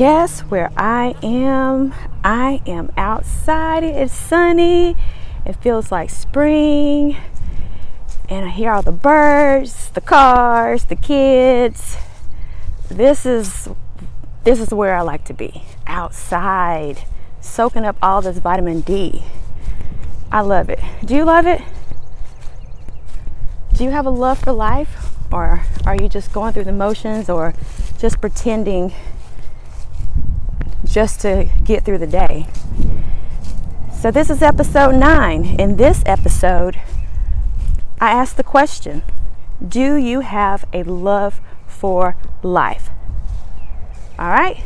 guess where I am? I am outside. It's sunny. It feels like spring. And I hear all the birds, the cars, the kids. This is this is where I like to be. Outside, soaking up all this vitamin D. I love it. Do you love it? Do you have a love for life? Or are you just going through the motions or just pretending just to get through the day? So, this is episode nine. In this episode, I asked the question Do you have a love for life? All right?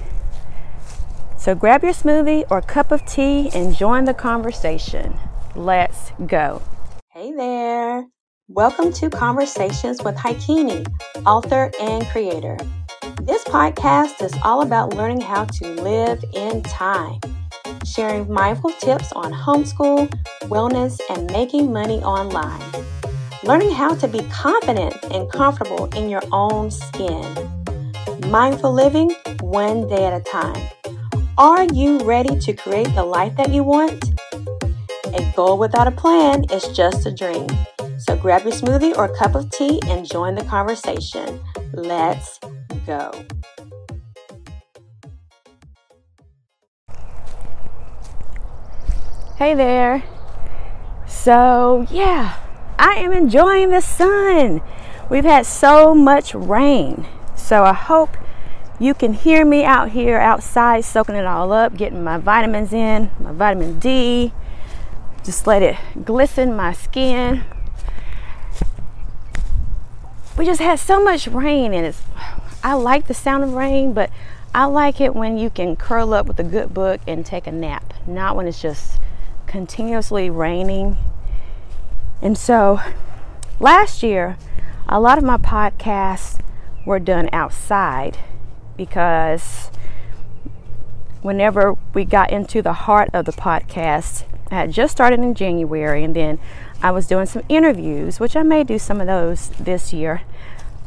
So, grab your smoothie or cup of tea and join the conversation. Let's go. Hey there. Welcome to Conversations with Haikini, author and creator. This podcast is all about learning how to live in time, sharing mindful tips on homeschool, wellness, and making money online. Learning how to be confident and comfortable in your own skin. Mindful living one day at a time. Are you ready to create the life that you want? A goal without a plan is just a dream. So grab your smoothie or cup of tea and join the conversation. Let's go. Hey there. So, yeah, I am enjoying the sun. We've had so much rain. So, I hope you can hear me out here outside, soaking it all up, getting my vitamins in, my vitamin D. Just let it glisten my skin we just had so much rain and it's I like the sound of rain, but I like it when you can curl up with a good book and take a nap, not when it's just continuously raining. And so last year, a lot of my podcasts were done outside because whenever we got into the heart of the podcast, I had just started in January and then I was doing some interviews, which I may do some of those this year.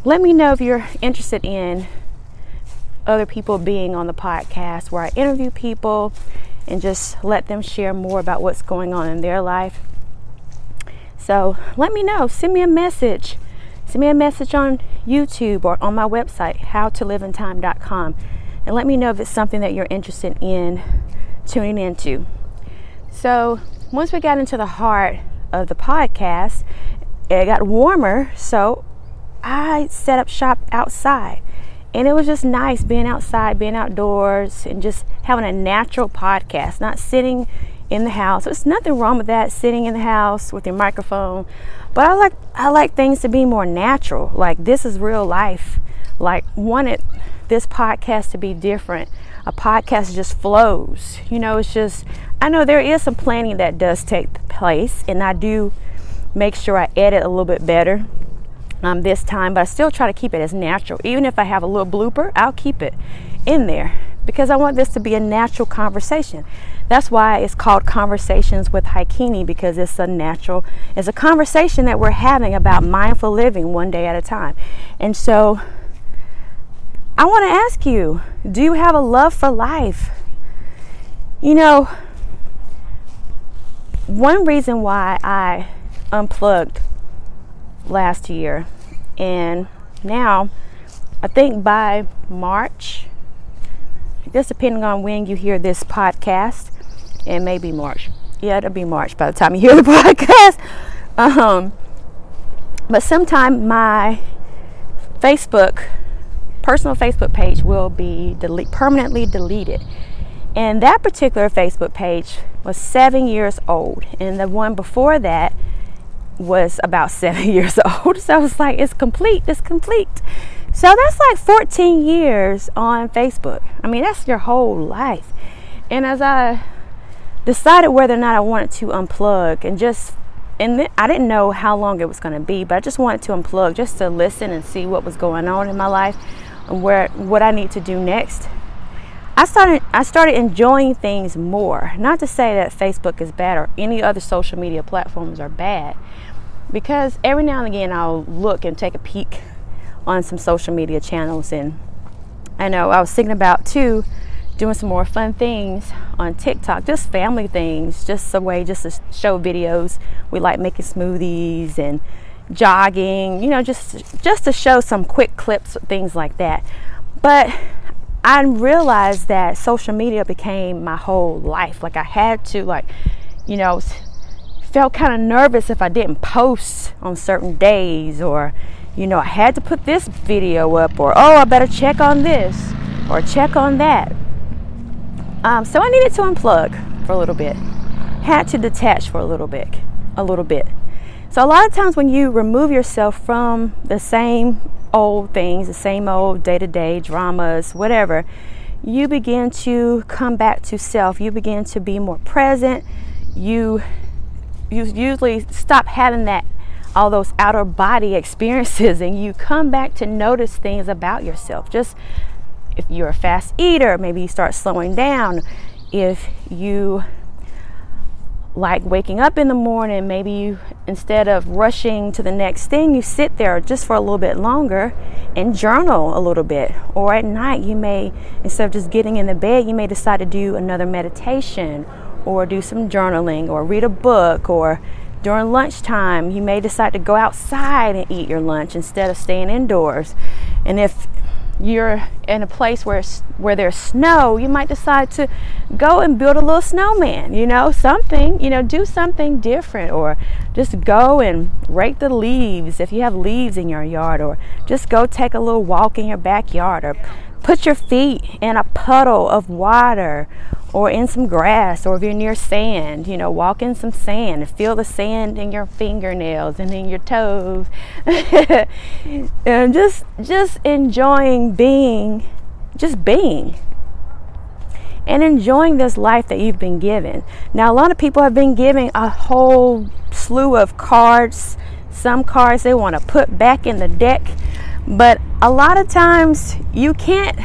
Let me know if you're interested in other people being on the podcast where I interview people and just let them share more about what's going on in their life. So let me know. Send me a message. Send me a message on YouTube or on my website, howtoliveintime.com, and let me know if it's something that you're interested in tuning into. So once we got into the heart of the podcast, it got warmer, so I set up shop outside. And it was just nice being outside, being outdoors, and just having a natural podcast, not sitting in the house. There's nothing wrong with that, sitting in the house with your microphone. But I like I like things to be more natural. Like this is real life. Like wanted this podcast to be different. A podcast just flows. You know, it's just I know there is some planning that does take place, and I do make sure I edit a little bit better um, this time, but I still try to keep it as natural. Even if I have a little blooper, I'll keep it in there because I want this to be a natural conversation. That's why it's called Conversations with Haikini because it's a natural, it's a conversation that we're having about mindful living one day at a time. And so I want to ask you do you have a love for life? You know, one reason why I unplugged last year, and now I think by March, just depending on when you hear this podcast, and maybe March. Yeah, it'll be March by the time you hear the podcast. Um, but sometime my Facebook, personal Facebook page will be delete, permanently deleted. And that particular Facebook page was seven years old, and the one before that was about seven years old. So I was like, it's complete, it's complete. So that's like 14 years on Facebook. I mean, that's your whole life. And as I decided whether or not I wanted to unplug and just and th- I didn't know how long it was going to be, but I just wanted to unplug just to listen and see what was going on in my life and where what I need to do next. I started I started enjoying things more. Not to say that Facebook is bad or any other social media platforms are bad, because every now and again I'll look and take a peek on some social media channels, and I know I was thinking about too doing some more fun things on TikTok, just family things, just a way just to show videos. We like making smoothies and jogging, you know, just just to show some quick clips, things like that. But I realized that social media became my whole life. Like I had to like, you know, felt kind of nervous if I didn't post on certain days or you know, I had to put this video up or oh, I better check on this or check on that. Um, so I needed to unplug for a little bit. Had to detach for a little bit, a little bit. So a lot of times when you remove yourself from the same old things, the same old day-to-day dramas, whatever, you begin to come back to self. You begin to be more present. You you usually stop having that all those outer body experiences and you come back to notice things about yourself. Just if you're a fast eater, maybe you start slowing down. If you like waking up in the morning, maybe you, instead of rushing to the next thing, you sit there just for a little bit longer and journal a little bit. Or at night, you may, instead of just getting in the bed, you may decide to do another meditation or do some journaling or read a book or during lunchtime, you may decide to go outside and eat your lunch instead of staying indoors. And if you're in a place where where there's snow, you might decide to go and build a little snowman, you know, something, you know, do something different or just go and rake the leaves if you have leaves in your yard or just go take a little walk in your backyard or put your feet in a puddle of water or in some grass or if you're near sand, you know, walk in some sand and feel the sand in your fingernails and in your toes. and just just enjoying being just being and enjoying this life that you've been given. Now a lot of people have been given a whole slew of cards. Some cards they want to put back in the deck, but a lot of times you can't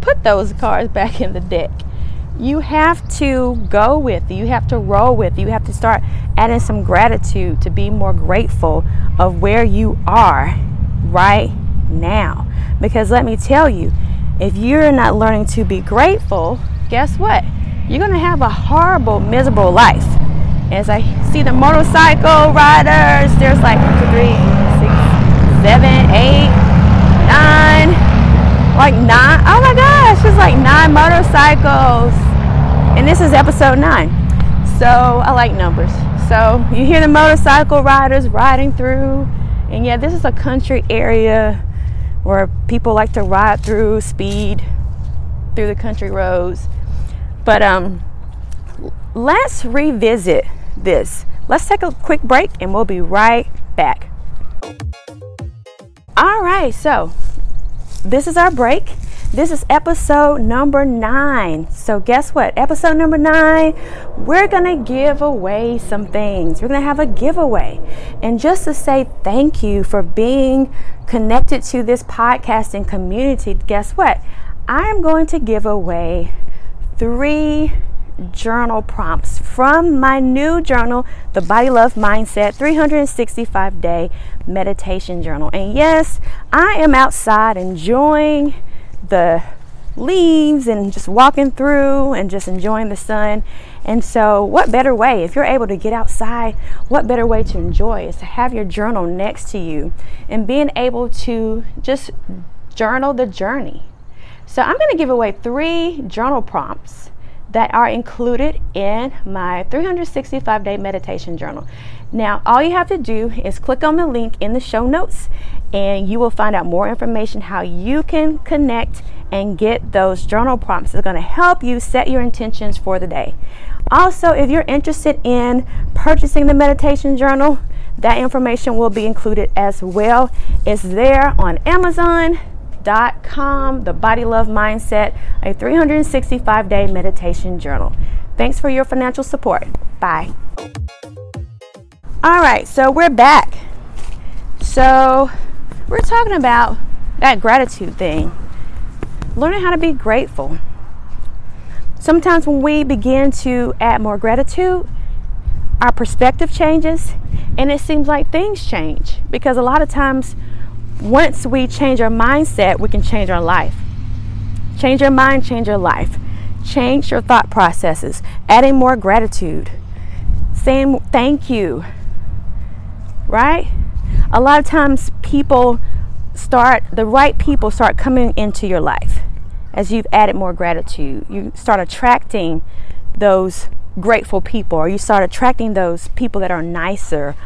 put those cards back in the deck you have to go with, you have to roll with, you have to start adding some gratitude to be more grateful of where you are right now. Because let me tell you, if you're not learning to be grateful, guess what? You're going to have a horrible, miserable life. As I see the motorcycle riders, there's like three, six, seven, eight, nine, like nine. Oh my gosh, there's like nine motorcycles and this is episode nine. So I like numbers. So you hear the motorcycle riders riding through, and yeah, this is a country area where people like to ride through, speed through the country roads. But um, let's revisit this. Let's take a quick break, and we'll be right back. All right, so this is our break. This is episode number nine. So, guess what? Episode number nine, we're to give away some things. We're to have a giveaway. And just to say thank you for being connected to this podcasting community, guess what? I'm going to give away three journal prompts from my new journal, the Body Love Mindset 365 Day Meditation Journal. And yes, I am outside enjoying the leaves and just walking through and just enjoying the sun. And so, what better way, if you're able to get outside, what better way to enjoy is to have your journal next to you and being able to just journal the journey. So, I'm going to give away three journal prompts that are included in my 365 day meditation journal. Now, all you have to do is click on the link in the show notes and you will find out more information how you can connect and get those journal prompts are going to help you set your intentions for the day. Also, if you're interested in purchasing the meditation journal, that information will be included as well. It's there on Amazon.com, the Body Love Mindset, a 365 day meditation journal. Thanks for your financial support. Bye. All right, so we're back. So, we're talking about that gratitude thing. Learning how to be grateful. Sometimes when we begin to add more gratitude, our perspective changes and it seems like things change because a lot of times once we change our mindset, we can change our life. Change your mind, change your life. Change your thought processes, adding more gratitude, saying thank you, right? A lot of times people start, the right people start coming into your life as you've added more gratitude. You start attracting those grateful people, or you start attracting those people that are nicer,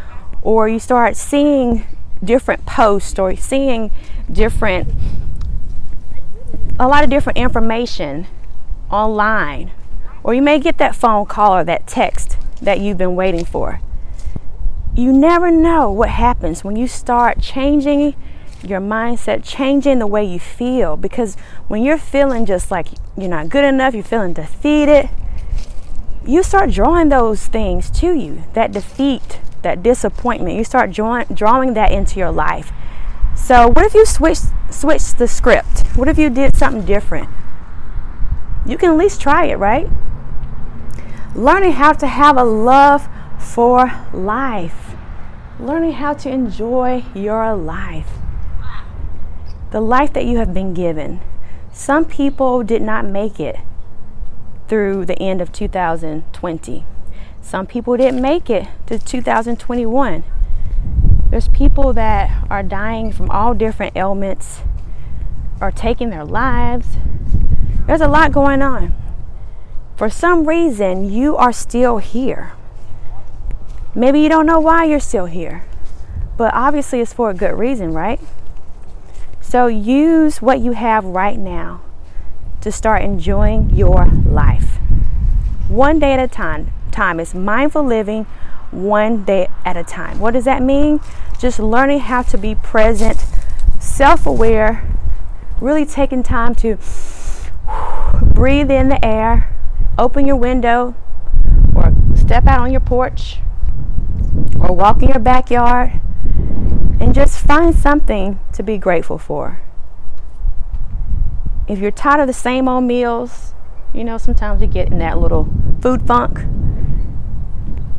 or you start seeing different posts or seeing different, a lot of different information online. Or you may get that phone call or that text that you've been waiting for. You never know what happens when you start changing your mindset, changing the way you feel. Because when you're feeling just like you're not good enough, you're feeling defeated, you start drawing those things to you that defeat, that disappointment. You start drawing, drawing that into your life. So, what if you switch switch the script? What if you did something different? You can at least try it, right? Learning how to have a love for life. Learning how to enjoy your life the life that you have been given. Some people did not make it through the end of 2020. Some people didn't make it to 2021. There's people that are dying from all different ailments or taking their lives. There's a lot going on. For some reason, you are still here. Maybe you don't know why you're still here, but obviously it's for a good reason, right? So use what you have right now to start enjoying your life. One day at a time. Time is mindful living one day at a time. What does that mean? Just learning how to be present, self-aware, really taking time to breathe in the air, open your window, or step out on your porch, or walk in your backyard and just find something to be grateful for. If you're tired of the same old meals, you know, sometimes you get in that little food funk.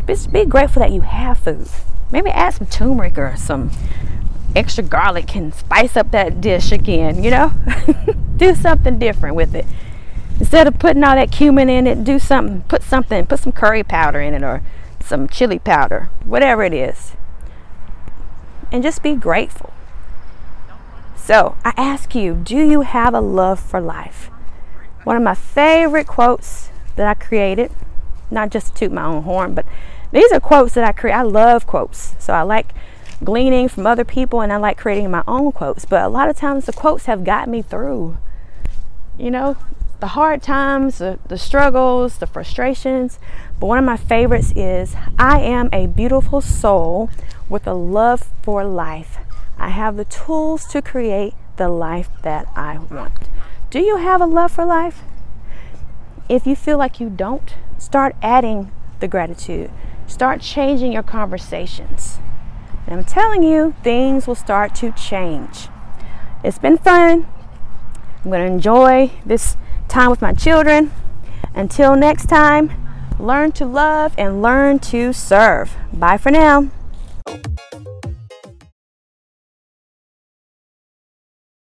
Just be grateful that you have food. Maybe add some turmeric or some extra garlic and spice up that dish again, you know? do something different with it. Instead of putting all that cumin in it, do something, put something, put some curry powder in it or some chili powder, whatever it is and just be grateful. So I ask you, do you have a love for life? One of my favorite quotes that I created, not just to toot my own horn, but these are quotes that I create. I love quotes. So I like gleaning from other people and I like creating my own quotes. But a lot of times the quotes have gotten me through, you know, the hard times, the, the struggles, the frustrations. But one of my favorites is I am a beautiful soul with a love for life. I have the tools to create the life that I want. Do you have a love for life? If you feel like you don't, start adding the gratitude. Start changing your conversations. And I'm telling you, things will start to change. It's been fun. I'm going to enjoy this time with my children. Until next time, learn to love and learn to serve. Bye for now.